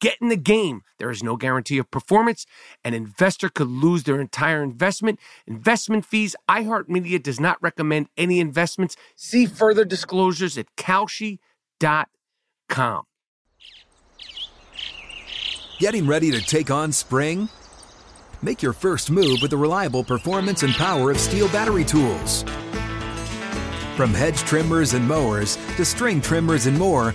Get in the game. There is no guarantee of performance. An investor could lose their entire investment. Investment fees. iHeartMedia does not recommend any investments. See further disclosures at Kalshi.com. Getting ready to take on spring? Make your first move with the reliable performance and power of STIHL battery tools. From hedge trimmers and mowers to string trimmers and more,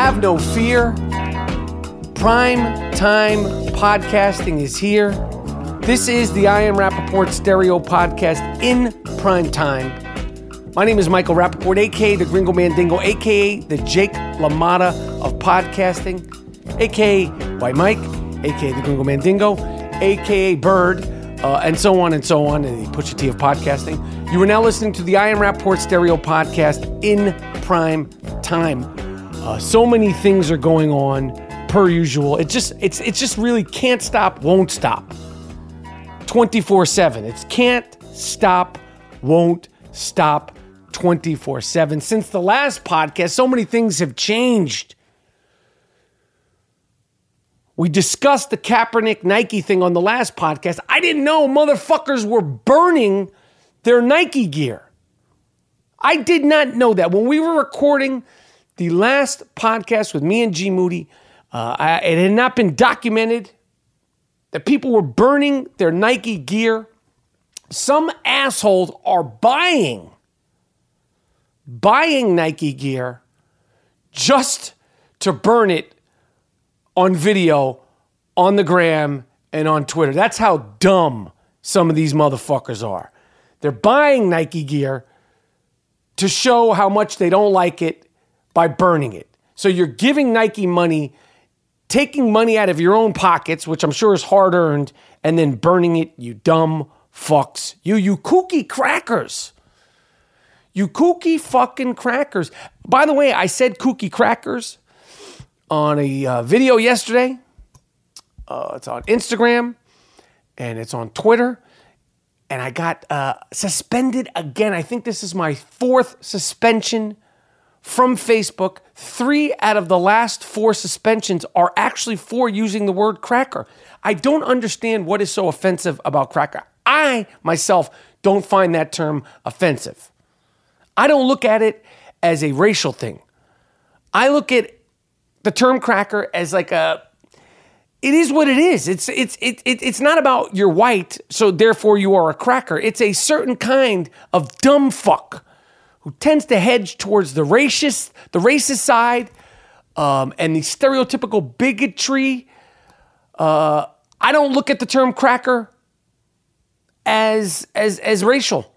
Have no fear. Prime time podcasting is here. This is the I Am Rapaport Stereo Podcast in prime time. My name is Michael Rapaport, aka the Gringo Mandingo, aka the Jake LaMotta of podcasting, aka White Mike, aka the Gringo Mandingo, aka Bird, uh, and so on and so on, and the Pusha T of podcasting. You are now listening to the I Am Rapaport Stereo Podcast in prime time. Uh, so many things are going on per usual. It just it's it's just really can't stop, won't stop. 24/7. It's can't stop, won't stop 24/7. Since the last podcast, so many things have changed. We discussed the Kaepernick Nike thing on the last podcast. I didn't know motherfuckers were burning their Nike gear. I did not know that. When we were recording the last podcast with me and G Moody, uh, I, it had not been documented that people were burning their Nike gear. Some assholes are buying, buying Nike gear just to burn it on video, on the gram, and on Twitter. That's how dumb some of these motherfuckers are. They're buying Nike gear to show how much they don't like it by burning it. So you're giving Nike money, taking money out of your own pockets, which I'm sure is hard earned, and then burning it, you dumb fucks. You, you kooky crackers. You kooky fucking crackers. By the way, I said kooky crackers on a uh, video yesterday. Uh, it's on Instagram and it's on Twitter. And I got uh, suspended again. I think this is my fourth suspension from Facebook. Three out of the last four suspensions are actually for using the word cracker. I don't understand what is so offensive about cracker. I myself don't find that term offensive. I don't look at it as a racial thing. I look at the term cracker as like a it is what it is. It's it's it, it, it's not about you're white, so therefore you are a cracker. It's a certain kind of dumb fuck who tends to hedge towards the racist, the racist side, um, and the stereotypical bigotry. Uh, I don't look at the term cracker as as as racial.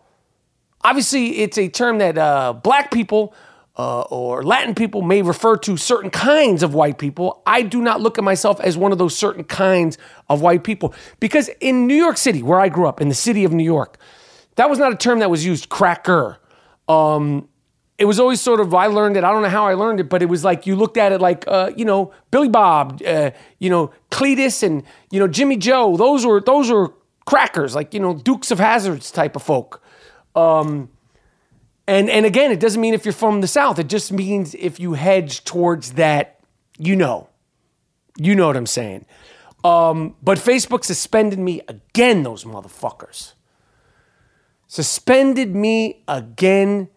Obviously, it's a term that uh, black people uh, or Latin people may refer to certain kinds of white people. I do not look at myself as one of those certain kinds of white people because in New York City, where I grew up, in the city of New York, that was not a term that was used. Cracker. Um, it was always sort of I learned it. I don't know how I learned it, but it was like you looked at it like uh, you know Billy Bob, uh, you know Cletus, and you know Jimmy Joe. Those were those were crackers, like you know Dukes of Hazards type of folk. Um, and and again, it doesn't mean if you're from the South. It just means if you hedge towards that, you know, you know what I'm saying. Um, but Facebook suspended me again. Those motherfuckers suspended me again.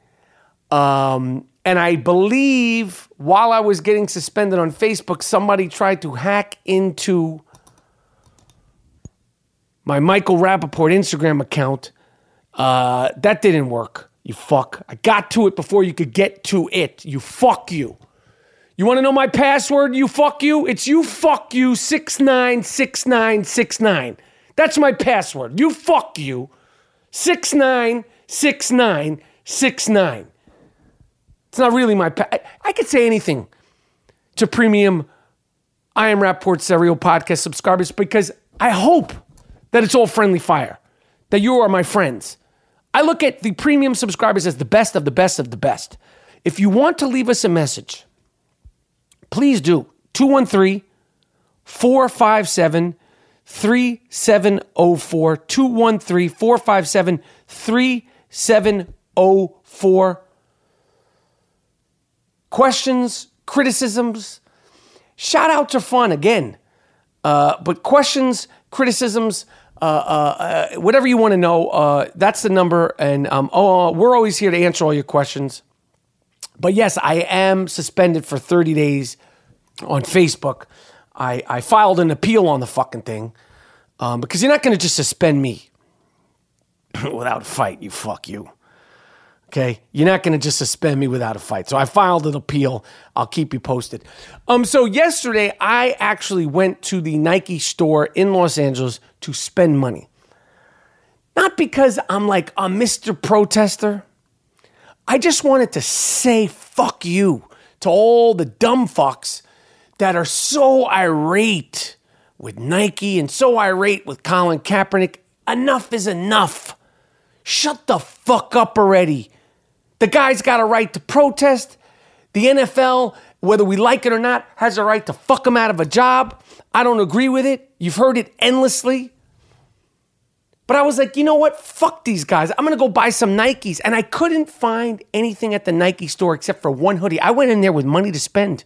Um, and I believe while I was getting suspended on Facebook, somebody tried to hack into my Michael Rapaport Instagram account. Uh, that didn't work. You fuck. I got to it before you could get to it. You fuck you. You want to know my password? You fuck you? It's you fuck you 696969. That's my password. You fuck you 696969. It's not really my pa- I could say anything to premium I am Rapaport Stereo podcast subscribers because I hope that it's all friendly fire, that you are my friends I look at the premium subscribers as the best of the best of the best. If you want to leave us a message, please do. 213 457 3704. 213 457 3704. Questions, criticisms, shout out to fun again. Uh, but questions, criticisms, uh, uh, uh, whatever you want to know, uh, that's the number. And um, oh, we're always here to answer all your questions. But yes, I am suspended for 30 days on Facebook. I, I filed an appeal on the fucking thing um, because you're not going to just suspend me without a fight, you fuck you. Okay, you're not going to just suspend me without a fight. So I filed an appeal. I'll keep you posted. Um, so yesterday I actually went to the Nike store in Los Angeles to spend money. Not because I'm like a Mr. Protester. I just wanted to say fuck you to all the dumb fucks that are so irate with Nike and so irate with Colin Kaepernick. Enough is enough. Shut the fuck up already. The guy's got a right to protest. The NFL, whether we like it or not, has a right to fuck him out of a job. I don't agree with it. You've heard it endlessly. But I was like, you know what? Fuck these guys. I'm gonna go buy some Nikes. And I couldn't find anything at the Nike store except for one hoodie. I went in there with money to spend.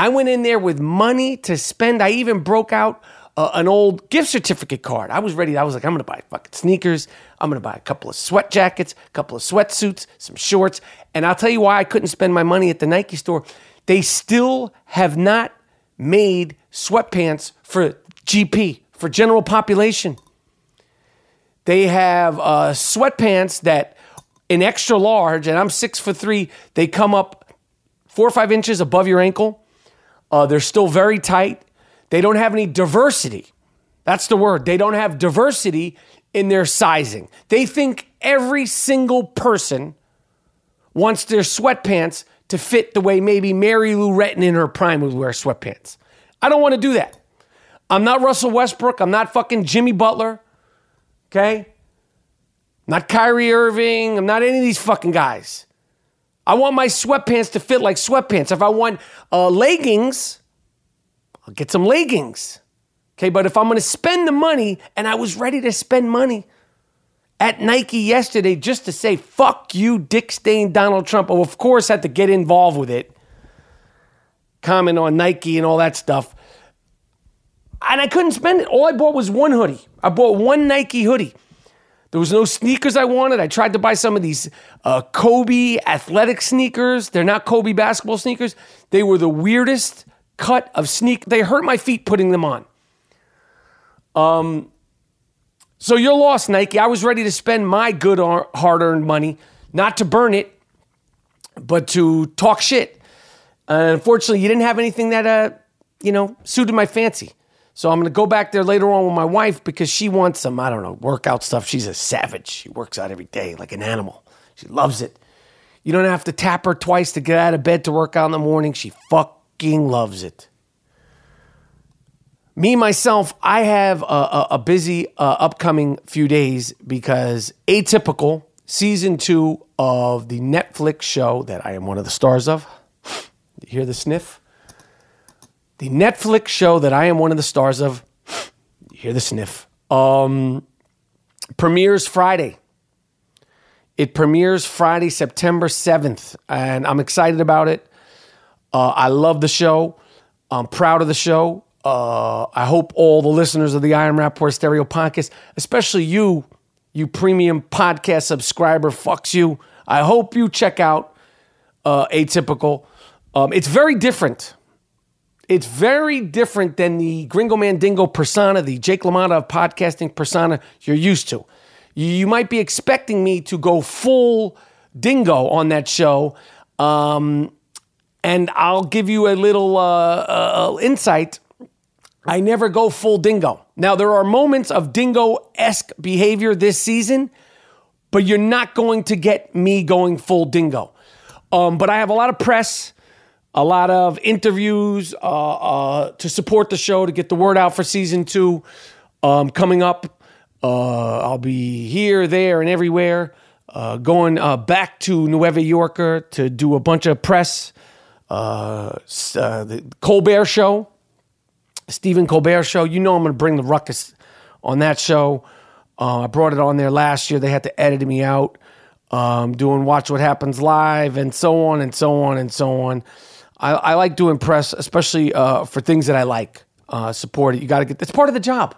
I went in there with money to spend. I even broke out uh, an old gift certificate card. I was ready. I was like, I'm gonna buy fucking sneakers. I'm gonna buy a couple of sweat jackets, a couple of sweatsuits, some shorts. And I'll tell you why I couldn't spend my money at the Nike store. They still have not made sweatpants for GP, for general population. They have uh, sweatpants that in extra large, and I'm six foot three, they come up four or five inches above your ankle. Uh, they're still very tight. They don't have any diversity. That's the word. They don't have diversity in their sizing. They think every single person wants their sweatpants to fit the way maybe Mary Lou Retton in her prime would wear sweatpants. I don't want to do that. I'm not Russell Westbrook. I'm not fucking Jimmy Butler. Okay? Not Kyrie Irving. I'm not any of these fucking guys. I want my sweatpants to fit like sweatpants. If I want uh, leggings, I'll get some leggings. Okay, but if I'm gonna spend the money, and I was ready to spend money at Nike yesterday just to say, fuck you, Dick Stain, Donald Trump. Oh, of course, I had to get involved with it. Comment on Nike and all that stuff. And I couldn't spend it. All I bought was one hoodie. I bought one Nike hoodie. There was no sneakers I wanted. I tried to buy some of these uh, Kobe athletic sneakers. They're not Kobe basketball sneakers. They were the weirdest cut of sneak. They hurt my feet putting them on. Um, so you're lost, Nike. I was ready to spend my good hard earned money, not to burn it, but to talk shit. Uh, unfortunately, you didn't have anything that, uh, you know, suited my fancy. So I'm going to go back there later on with my wife because she wants some, I don't know, workout stuff. She's a savage. She works out every day like an animal. She loves it. You don't have to tap her twice to get out of bed to work out in the morning. She fucking loves it. Me, myself, I have a, a, a busy uh, upcoming few days because Atypical, season two of the Netflix show that I am one of the stars of. You hear the sniff? The Netflix show that I am one of the stars of. Hear the sniff? Um, premieres Friday. It premieres Friday, September 7th, and I'm excited about it. Uh, I love the show. I'm proud of the show. Uh, I hope all the listeners of the I Am Rapaport Stereo podcast, especially you, you premium podcast subscriber, fucks you. I hope you check out uh, Atypical. Um, it's very different. It's very different than the Gringo Mandingo persona, the Jake LaMotta of podcasting persona you're used to you might be expecting me to go full dingo on that show. Um, and I'll give you a little uh, uh, insight. I never go full dingo. Now, there are moments of dingo esque behavior this season, but you're not going to get me going full dingo. Um, but I have a lot of press, a lot of interviews uh, uh to support the show, to get the word out for season two um, coming up. Uh, I'll be here, there, and everywhere. Uh, going uh, back to Nueva Yorker to do a bunch of press. Uh, the Colbert Show, Stephen Colbert Show. You know I'm going to bring the ruckus on that show. I brought it on there last year. They had to edit me out. Um, doing Watch What Happens Live and so on and so on and so on. I, I like doing press, especially for things that I like. support it. You got to get. It's part of the job.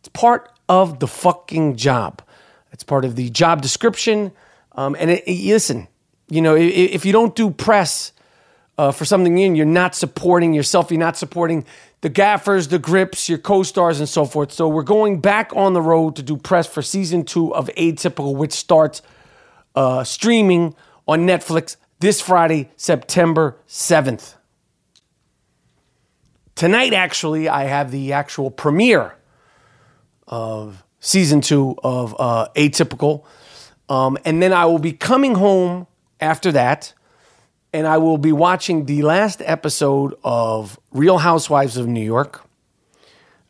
It's part of the fucking job. It's part of the job description. Um, and it, it, listen, you know, if, if, you don't do press uh, for something in, you're not supporting yourself. You're not supporting the gaffers, the grips, your co-stars, and so forth. So we're going back on the road to do press for season two of Atypical, which starts uh, streaming on Netflix this Friday, September 7th. Tonight, actually, I have the actual premiere of season two of uh, Atypical. Um, and then I will be coming home after that, and I will be watching the last episode of Real Housewives of New York.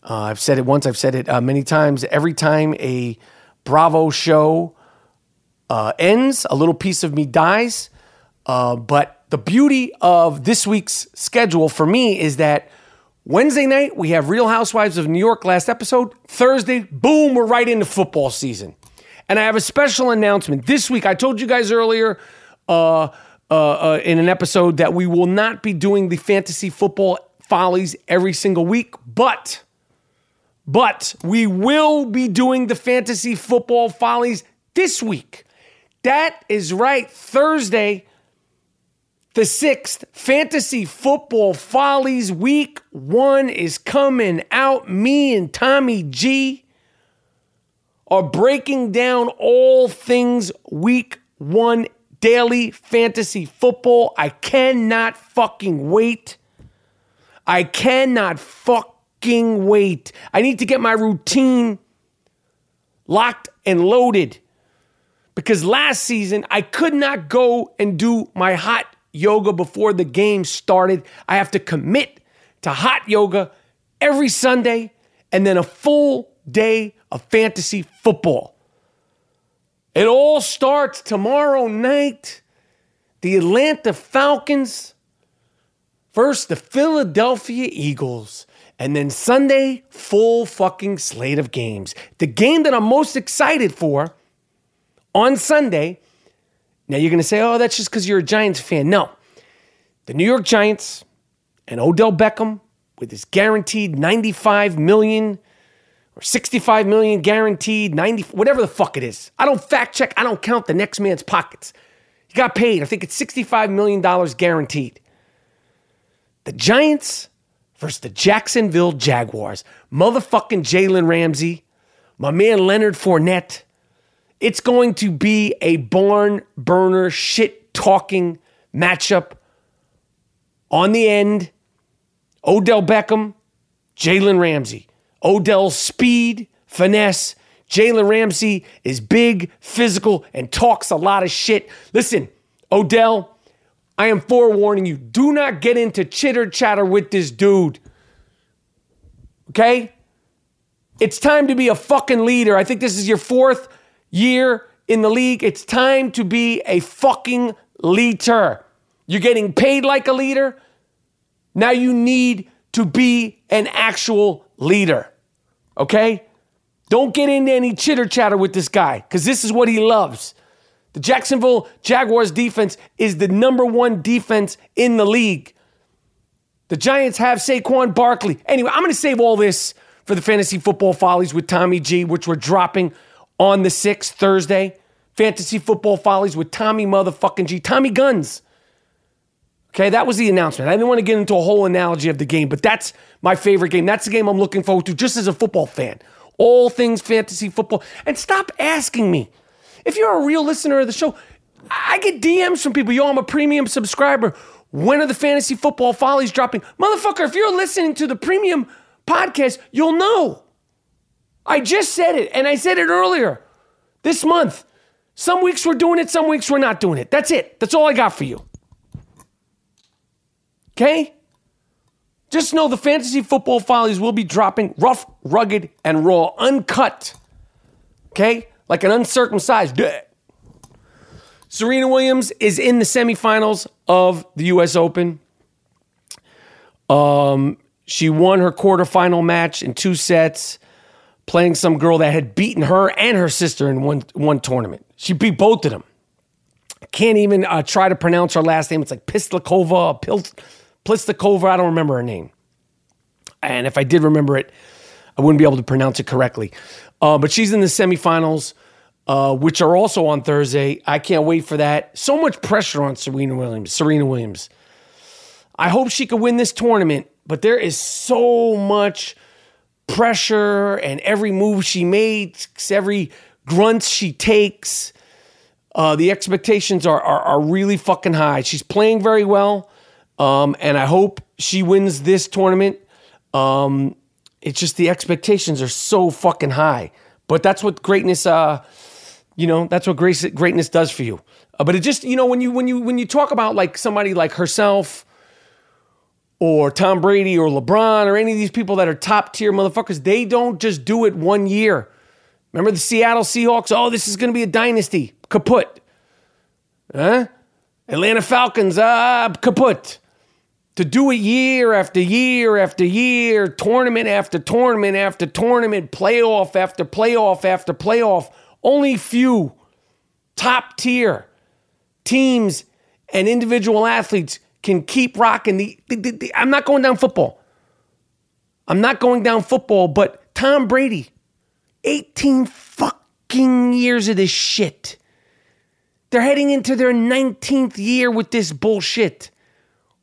Uh, I've said it once, I've said it uh, many times. Every time a Bravo show uh, ends, a little piece of me dies. Uh, but the beauty of this week's schedule for me is that Wednesday night, we have Real Housewives of New York last episode. Thursday, boom, we're right into football season. And I have a special announcement. This week, I told you guys earlier uh, uh, uh, in an episode that we will not be doing the fantasy football follies every single week, but but we will be doing the fantasy football follies this week. That is right. Thursday, the sixth Fantasy Football Follies Week One is coming out. Me and Tommy G are breaking down all things Week One daily fantasy football. I cannot fucking wait. I cannot fucking wait. I need to get my routine locked and loaded because last season I could not go and do my hot yoga before the game started. I have to commit to hot yoga every Sunday and then a full day of fantasy football. It all starts tomorrow night. The Atlanta Falcons versus the Philadelphia Eagles. And then Sunday, full fucking slate of games. The game that I'm most excited for on Sunday now you're going to say, oh, that's just because you're a Giants fan. No. The New York Giants and Odell Beckham with his guaranteed 95 million or 65 million guaranteed, 90, whatever the fuck it is. I don't fact check, I don't count the next man's pockets. He got paid, I think it's $65 million guaranteed. The Giants versus the Jacksonville Jaguars. Motherfucking Jalen Ramsey, my man Leonard Fournette. It's going to be a barn burner, shit talking matchup on the end. Odell Beckham, Jalen Ramsey. Odell's speed, finesse. Jalen Ramsey is big, physical, and talks a lot of shit. Listen, Odell, I am forewarning you. Do not get into chitter chatter with this dude. Okay? It's time to be a fucking leader. I think this is your fourth year in the league. It's time to be a fucking leader. You're getting paid like a leader. Now you need to be an actual leader. Okay? Don't get into any chitter chatter with this guy because this is what he loves. The Jacksonville Jaguars defense is the number one defense in the league. The Giants have Saquon Barkley. Anyway, I'm going to save all this for the fantasy football follies with Tommy G, which we're dropping on the 6th, Thursday. Fantasy football follies with Tommy motherfucking G. Tommy Guns. Okay, that was the announcement. I didn't want to get into a whole analogy of the game, but that's my favorite game. That's the game I'm looking forward to just as a football fan. All things fantasy football. And stop asking me if you're a real listener of the show, I get DMs from people. Yo, I'm a premium subscriber. When are the fantasy football follies dropping? Motherfucker, if you're listening to the premium podcast, you'll know. I just said it, and I said it earlier this month. Some weeks we're doing it, some weeks we're not doing it. That's it. That's all I got for you. Okay? Just know the fantasy football follies will be dropping rough, rugged, and raw, uncut. Okay? like an uncircumcised. Serena Williams is in the semifinals of the U.S. Open. Um, she won her quarterfinal match in two sets, playing some girl that had beaten her and her sister in one one tournament. She beat both of them. Can't even uh, try to pronounce her last name. It's like Pislikova, Pil- Plistakova. I don't remember her name. And if I did remember it, I wouldn't be able to pronounce it correctly. Uh, but she's in the semifinals, uh, which are also on Thursday. I can't wait for that. So much pressure on Serena Williams. Serena Williams. I hope she could win this tournament, but there is so much pressure and every move she makes, every grunt she takes. Uh, the expectations are, are, are really fucking high. She's playing very well, um, and I hope she wins this tournament. Um, it's just the expectations are so fucking high. But that's what greatness, uh, you know, that's what grace, greatness does for you. Uh, but it just, you know, when you when you when you talk about like somebody like herself or Tom Brady or LeBron or any of these people that are top tier motherfuckers, they don't just do it one year. Remember the Seattle Seahawks? Oh, this is going to be a dynasty. Kaput. Huh? Atlanta Falcons, ah, uh, kaput to do it year after year after year, tournament after tournament after tournament, playoff after playoff after playoff, only few top tier teams and individual athletes can keep rocking the, the, the, the, I'm not going down football. I'm not going down football, but Tom Brady, 18 fucking years of this shit. They're heading into their 19th year with this bullshit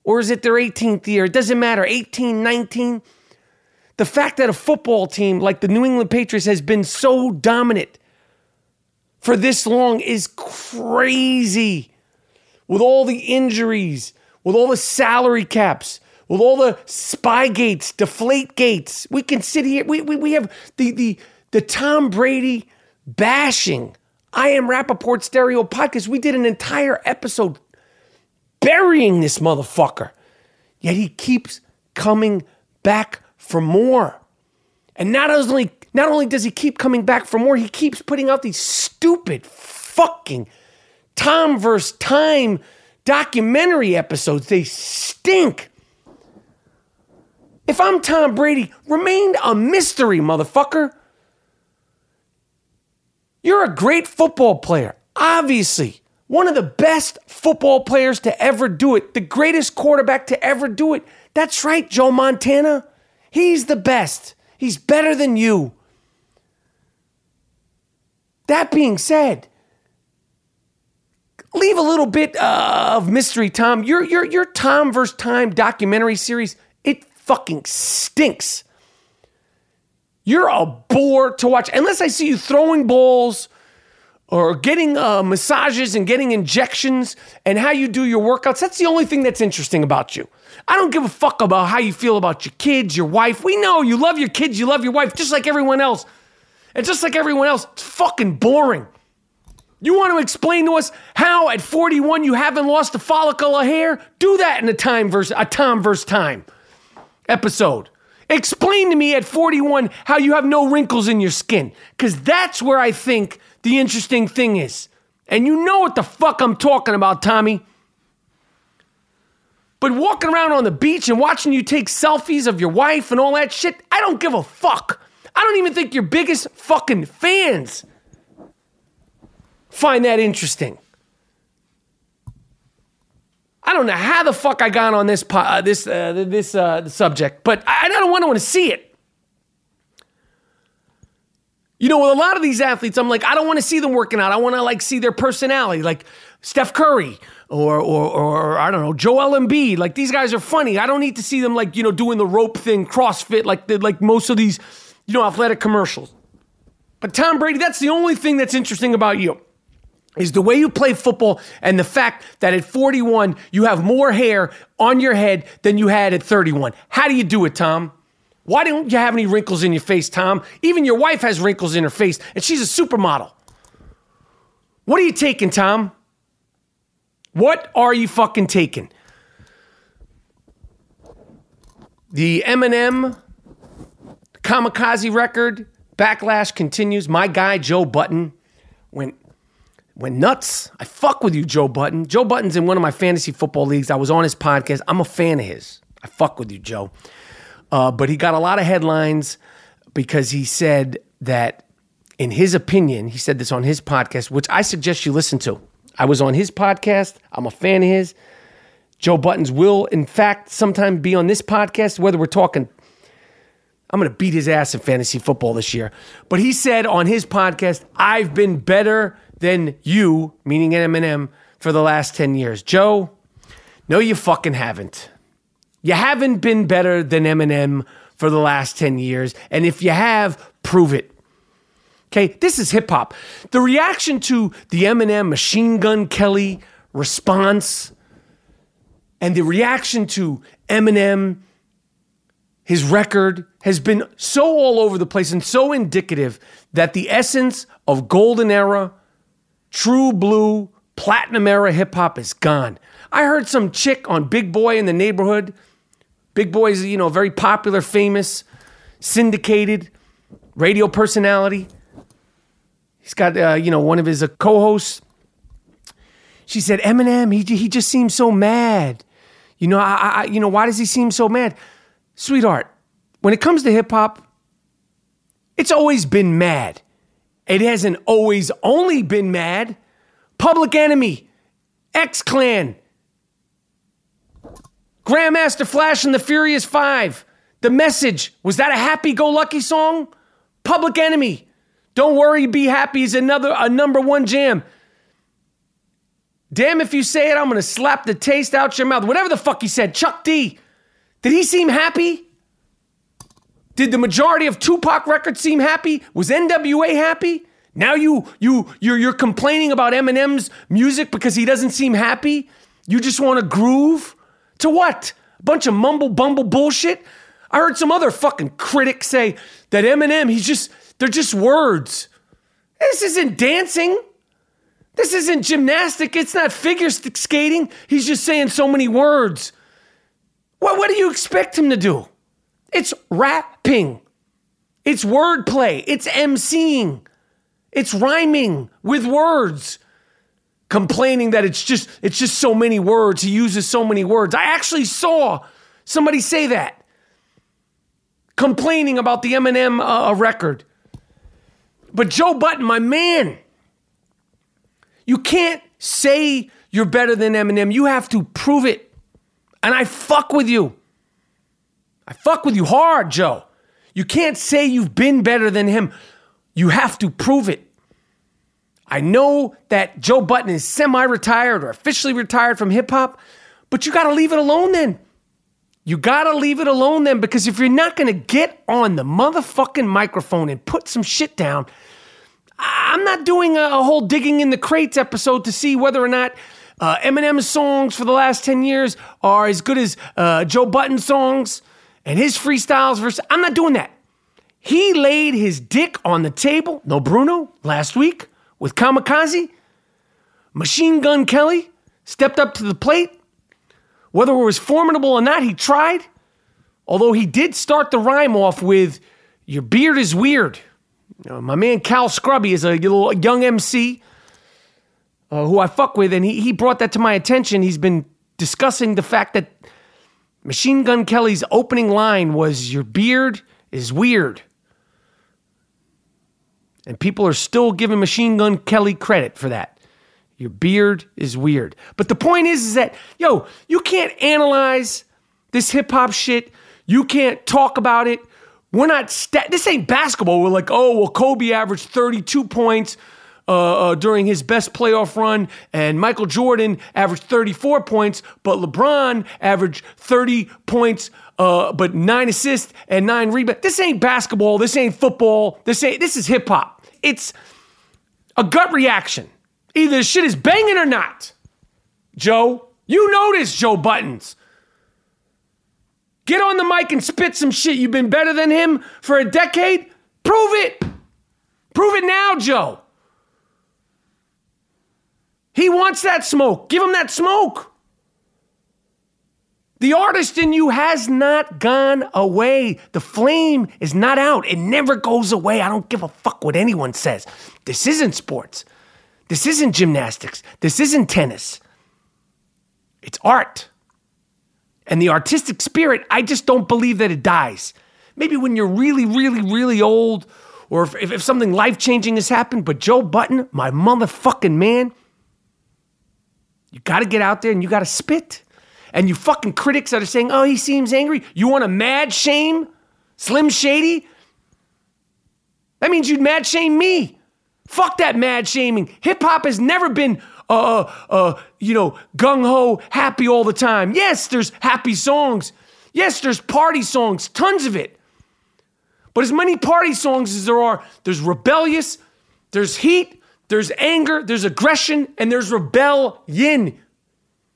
or is it their 18th year? It doesn't matter. 18, 19. The fact that a football team like the New England Patriots has been so dominant for this long is crazy. With all the injuries, with all the salary caps, with all the spy gates, deflate gates, we can sit here. We, we, we have the, the, the Tom Brady bashing. I am Rapaport Stereo podcast. We did an entire episode burying this motherfucker. Yet he keeps coming back for more. And not only not only does he keep coming back for more, he keeps putting out these stupid fucking Tom versus Time documentary episodes. They stink. If I'm Tom Brady, remain a mystery, motherfucker. You're a great football player, obviously one of the best football players to ever do it, the greatest quarterback to ever do it. That's right, Joe Montana. He's the best. He's better than you. That being said, leave a little bit uh, of mystery, Tom. Your your your Tom versus Time documentary series, it fucking stinks. You're a bore to watch. Unless I see you throwing balls or getting uh, massages and getting injections and how you do your workouts, that's the only thing that's interesting about you. I don't give a fuck about how you feel about your kids, your wife. We know you love your kids, you love your wife, just like everyone else. And just like everyone else, it's fucking boring. You want to explain to us how at 41 you haven't lost a follicle of hair? Do that in a time verse a Tom versus time episode. Explain to me at 41 how you have no wrinkles in your skin. Because that's where I think the interesting thing is. And you know what the fuck I'm talking about, Tommy. But walking around on the beach and watching you take selfies of your wife and all that shit, I don't give a fuck. I don't even think your biggest fucking fans find that interesting. I don't know how the fuck I got on this uh, this uh, this uh, subject, but I, I don't want to see it. You know, with a lot of these athletes, I'm like, I don't want to see them working out. I want to like see their personality, like Steph Curry or, or or I don't know, Joel Embiid. Like these guys are funny. I don't need to see them like you know doing the rope thing, CrossFit, like like most of these you know athletic commercials. But Tom Brady, that's the only thing that's interesting about you is the way you play football and the fact that at 41 you have more hair on your head than you had at 31. How do you do it, Tom? Why don't you have any wrinkles in your face, Tom? Even your wife has wrinkles in her face and she's a supermodel. What are you taking, Tom? What are you fucking taking? The Eminem kamikaze record backlash continues. My guy Joe Budden, went went nuts. I fuck with you, Joe Budden. Joe Budden's in one of my fantasy football leagues. I was on his podcast. I'm a fan of his. I fuck with you, Joe. Uh, but he got a lot of headlines because he said that, in his opinion, he said this on his podcast, which I suggest you listen to. I was on his podcast. I'm a fan of his. Joe Budden's will, in fact, sometime be on this podcast, whether we're talking. I'm going to beat his ass in fantasy football this year. But he said on his podcast, I've been better than you, meaning Eminem, for the last 10 years. Joe, no, you fucking haven't. You haven't been better than Eminem for the last 10 years. And if you have, prove it. Okay, this is hip hop. The reaction to the Eminem Machine Gun Kelly response and the reaction to Eminem, his record, has been so all over the place and so indicative that the essence of Golden Era True blue, platinum era hip hop is gone. I heard some chick on Big Boy in the neighborhood. Big Boy's, you know, very popular, famous, syndicated radio personality. He's got, uh, you know, one of his uh, co-hosts. She said, Eminem, he, he just seems so mad. You know, I, I, you know, why does he seem so mad? Sweetheart, when it comes to hip hop, it's always been mad. It hasn't always only been mad. Public Enemy, X Clan, Grandmaster Flash and the Furious Five. The message was that a happy go lucky song? Public Enemy, Don't Worry, Be Happy is another a number one jam. Damn if you say it, I'm gonna slap the taste out your mouth. Whatever the fuck he said. Chuck D. Did he seem happy? Did the majority of Tupac records seem happy? Was NWA happy? Now you you you're, you're complaining about Eminem's music because he doesn't seem happy? You just want to groove? To what? A bunch of mumble bumble bullshit? I heard some other fucking critic say that Eminem, he's just they're just words. This isn't dancing. This isn't gymnastic. It's not figure skating. He's just saying so many words. What, what do you expect him to do? It's rapping. It's wordplay. It's emceeing. It's rhyming with words. Complaining that it's just it's just so many words. He uses so many words. I actually saw somebody say that. Complaining about the Eminem uh, record. But Joe Budden, my man, you can't say you're better than Eminem. You have to prove it. And I fuck with you. I fuck with you hard, Joe. You can't say you've been better than him. You have to prove it. I know that Joe Budden is semi retired or officially retired from hip hop, but you got to leave it alone then. You gotta leave it alone then, because if you're not gonna get on the motherfucking microphone and put some shit down, I'm not doing a whole digging in the crates episode to see whether or not uh, Eminem's songs for the last 10 years are as good as uh, Joe Budden's songs and his freestyles versus. I'm not doing that. He laid his dick on the table, no Bruno, last week with Kamikaze. Machine Gun Kelly stepped up to the plate. Whether it was formidable or not, he tried. Although he did start the rhyme off with, Your beard is weird. You know, my man Cal Scruby is a little young MC uh, who I fuck with, and he, he brought that to my attention. He's been discussing the fact that Machine Gun Kelly's opening line was, Your beard is weird. And people are still giving Machine Gun Kelly credit for that. Your beard is weird. But the point is, is that, yo, you can't analyze this hip hop shit. You can't talk about it. We're not, sta- this ain't basketball. We're like, oh, well, Kobe averaged 32 points uh, uh, during his best playoff run, and Michael Jordan averaged 34 points, but LeBron averaged 30 points, uh, but nine assists and nine rebounds. This ain't basketball. This ain't football. This ain't. This is hip hop. It's a gut reaction. Either shit is banging or not. Joe, you notice Joe Budden's. Get on the mic and spit some shit. You've been better than him for a decade. Prove it. Prove it now, Joe. He wants that smoke. Give him that smoke. The artist in you has not gone away. The flame is not out. It never goes away. I don't give a fuck what anyone says. This isn't sports. This isn't gymnastics. This isn't tennis. It's art. And the artistic spirit, I just don't believe that it dies. Maybe when you're really, really, really old, or if, if something life changing has happened, but Joe Budden, my motherfucking man, you got to get out there and you got to spit. And you fucking critics that are saying, oh, he seems angry. You want to mad shame Slim Shady? That means you'd mad shame me. Fuck that mad shaming. Hip hop has never been, uh, uh, uh you know, gung ho, happy all the time. Yes, there's happy songs. Yes, there's party songs, tons of it. But as many party songs as there are, there's rebellious, there's heat, there's anger, there's aggression, and there's rebellion.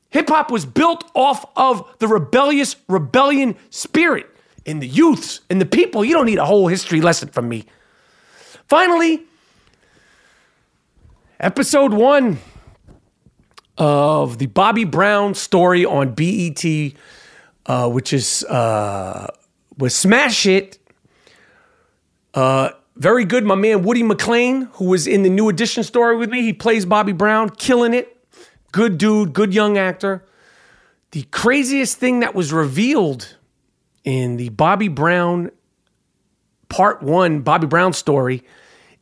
Hip hop was built off of the rebellious rebellion spirit in the youths, in the people. You don't need a whole history lesson from me. Finally, episode one of the Bobby Brown story on BET, uh, which is uh, was smash It. Uh, very good. My man Woody McClain, who was in the New Edition story with me, he plays Bobby Brown, killing it. Good dude, good young actor. The craziest thing that was revealed in the Bobby Brown part one Bobby Brown story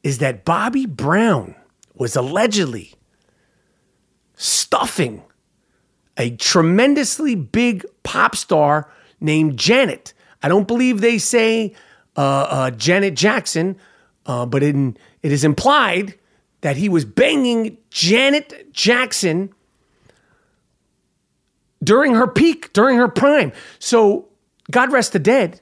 is that Bobby Brown was allegedly stuffing a tremendously big pop star named Janet. I don't believe they say uh, uh, Janet Jackson. Uh, but in, it is implied that he was banging Janet Jackson during her peak, during her prime. So, God rest the dead,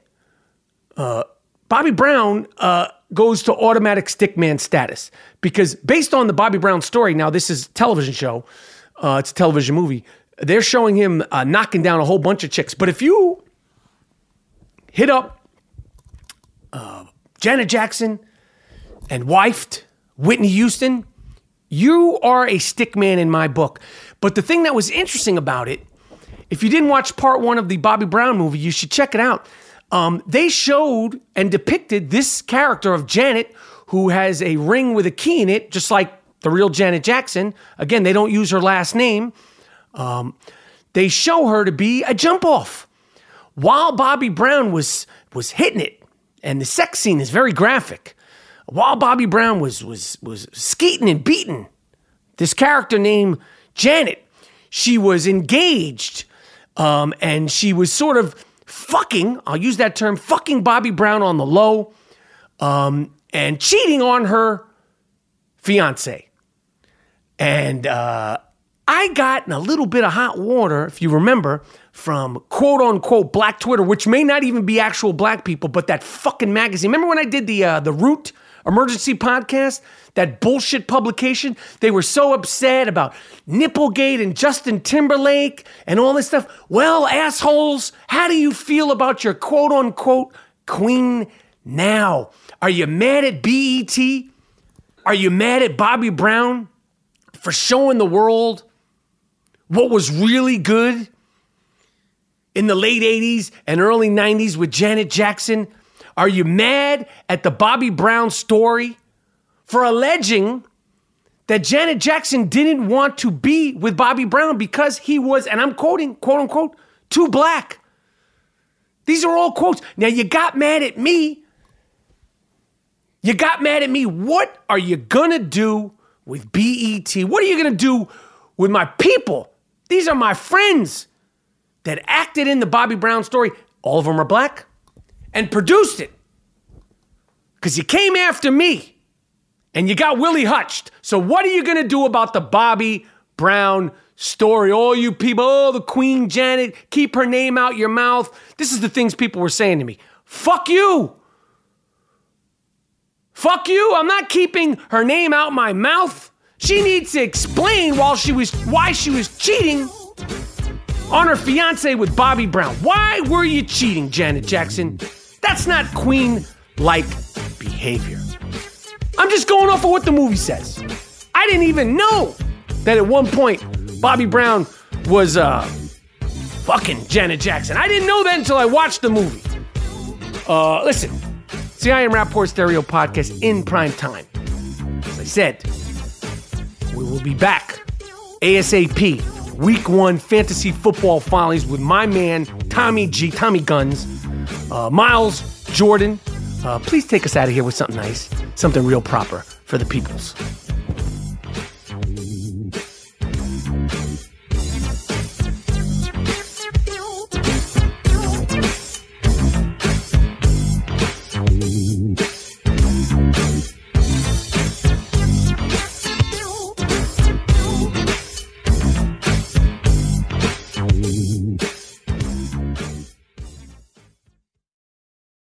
uh, Bobby Brown uh, goes to automatic stickman status because based on the Bobby Brown story, now this is a television show, uh, it's a television movie. They're showing him uh, knocking down a whole bunch of chicks. But if you hit up uh, Janet Jackson, and wifed Whitney Houston, you are a stick man in my book. But the thing that was interesting about it, if you didn't watch part one of the Bobby Brown movie, you should check it out. Um, they showed and depicted this character of Janet, who has a ring with a key in it, just like the real Janet Jackson. Again, they don't use her last name. Um, they show her to be a jump off while Bobby Brown was was hitting it, and the sex scene is very graphic while Bobby Brown was was was skeeting and beating this character named Janet, she was engaged, um, and she was sort of fucking. I'll use that term, fucking Bobby Brown on the low, um, and cheating on her fiance. And uh, I got in a little bit of hot water, if you remember, from quote unquote black Twitter, which may not even be actual black people, but that fucking magazine. Remember when I did the uh, the Root emergency podcast? That bullshit publication. They were so upset about Nipplegate and Justin Timberlake and all this stuff. Well, assholes, how do you feel about your quote unquote queen now? Are you mad at BET? Are you mad at Bobby Brown for showing the world what was really good in the late 80s and early 90s with Janet Jackson? Are you mad at the Bobby Brown story for alleging that Janet Jackson didn't want to be with Bobby Brown because he was, and I'm quoting, quote unquote, too black? These are all quotes. Now you got mad at me. You got mad at me. What are you gonna do with BET? What are you gonna do with my people? These are my friends that acted in the Bobby Brown story. All of them are black and produced it. Because you came after me and you got Willie Hutched. So, what are you going to do about the Bobby Brown story? All you people, oh, the Queen Janet, keep her name out your mouth. This is the things people were saying to me. Fuck you. Fuck you. I'm not keeping her name out my mouth. She needs to explain while she was why she was cheating on her fiance with Bobby Brown. Why were you cheating, Janet Jackson? That's not queen like behavior. I'm just going off of what the movie says. I didn't even know that at one point Bobby Brown was uh fucking Janet Jackson. I didn't know that until I watched the movie. Uh listen, see I am Rapaport Stereo Podcast in prime time. As I said, we will be back ASAP. Week one fantasy football finals with my man Tommy G, Tommy Guns, uh, Miles Jordan. Uh, please take us out of here with something nice, something real proper for the peoples.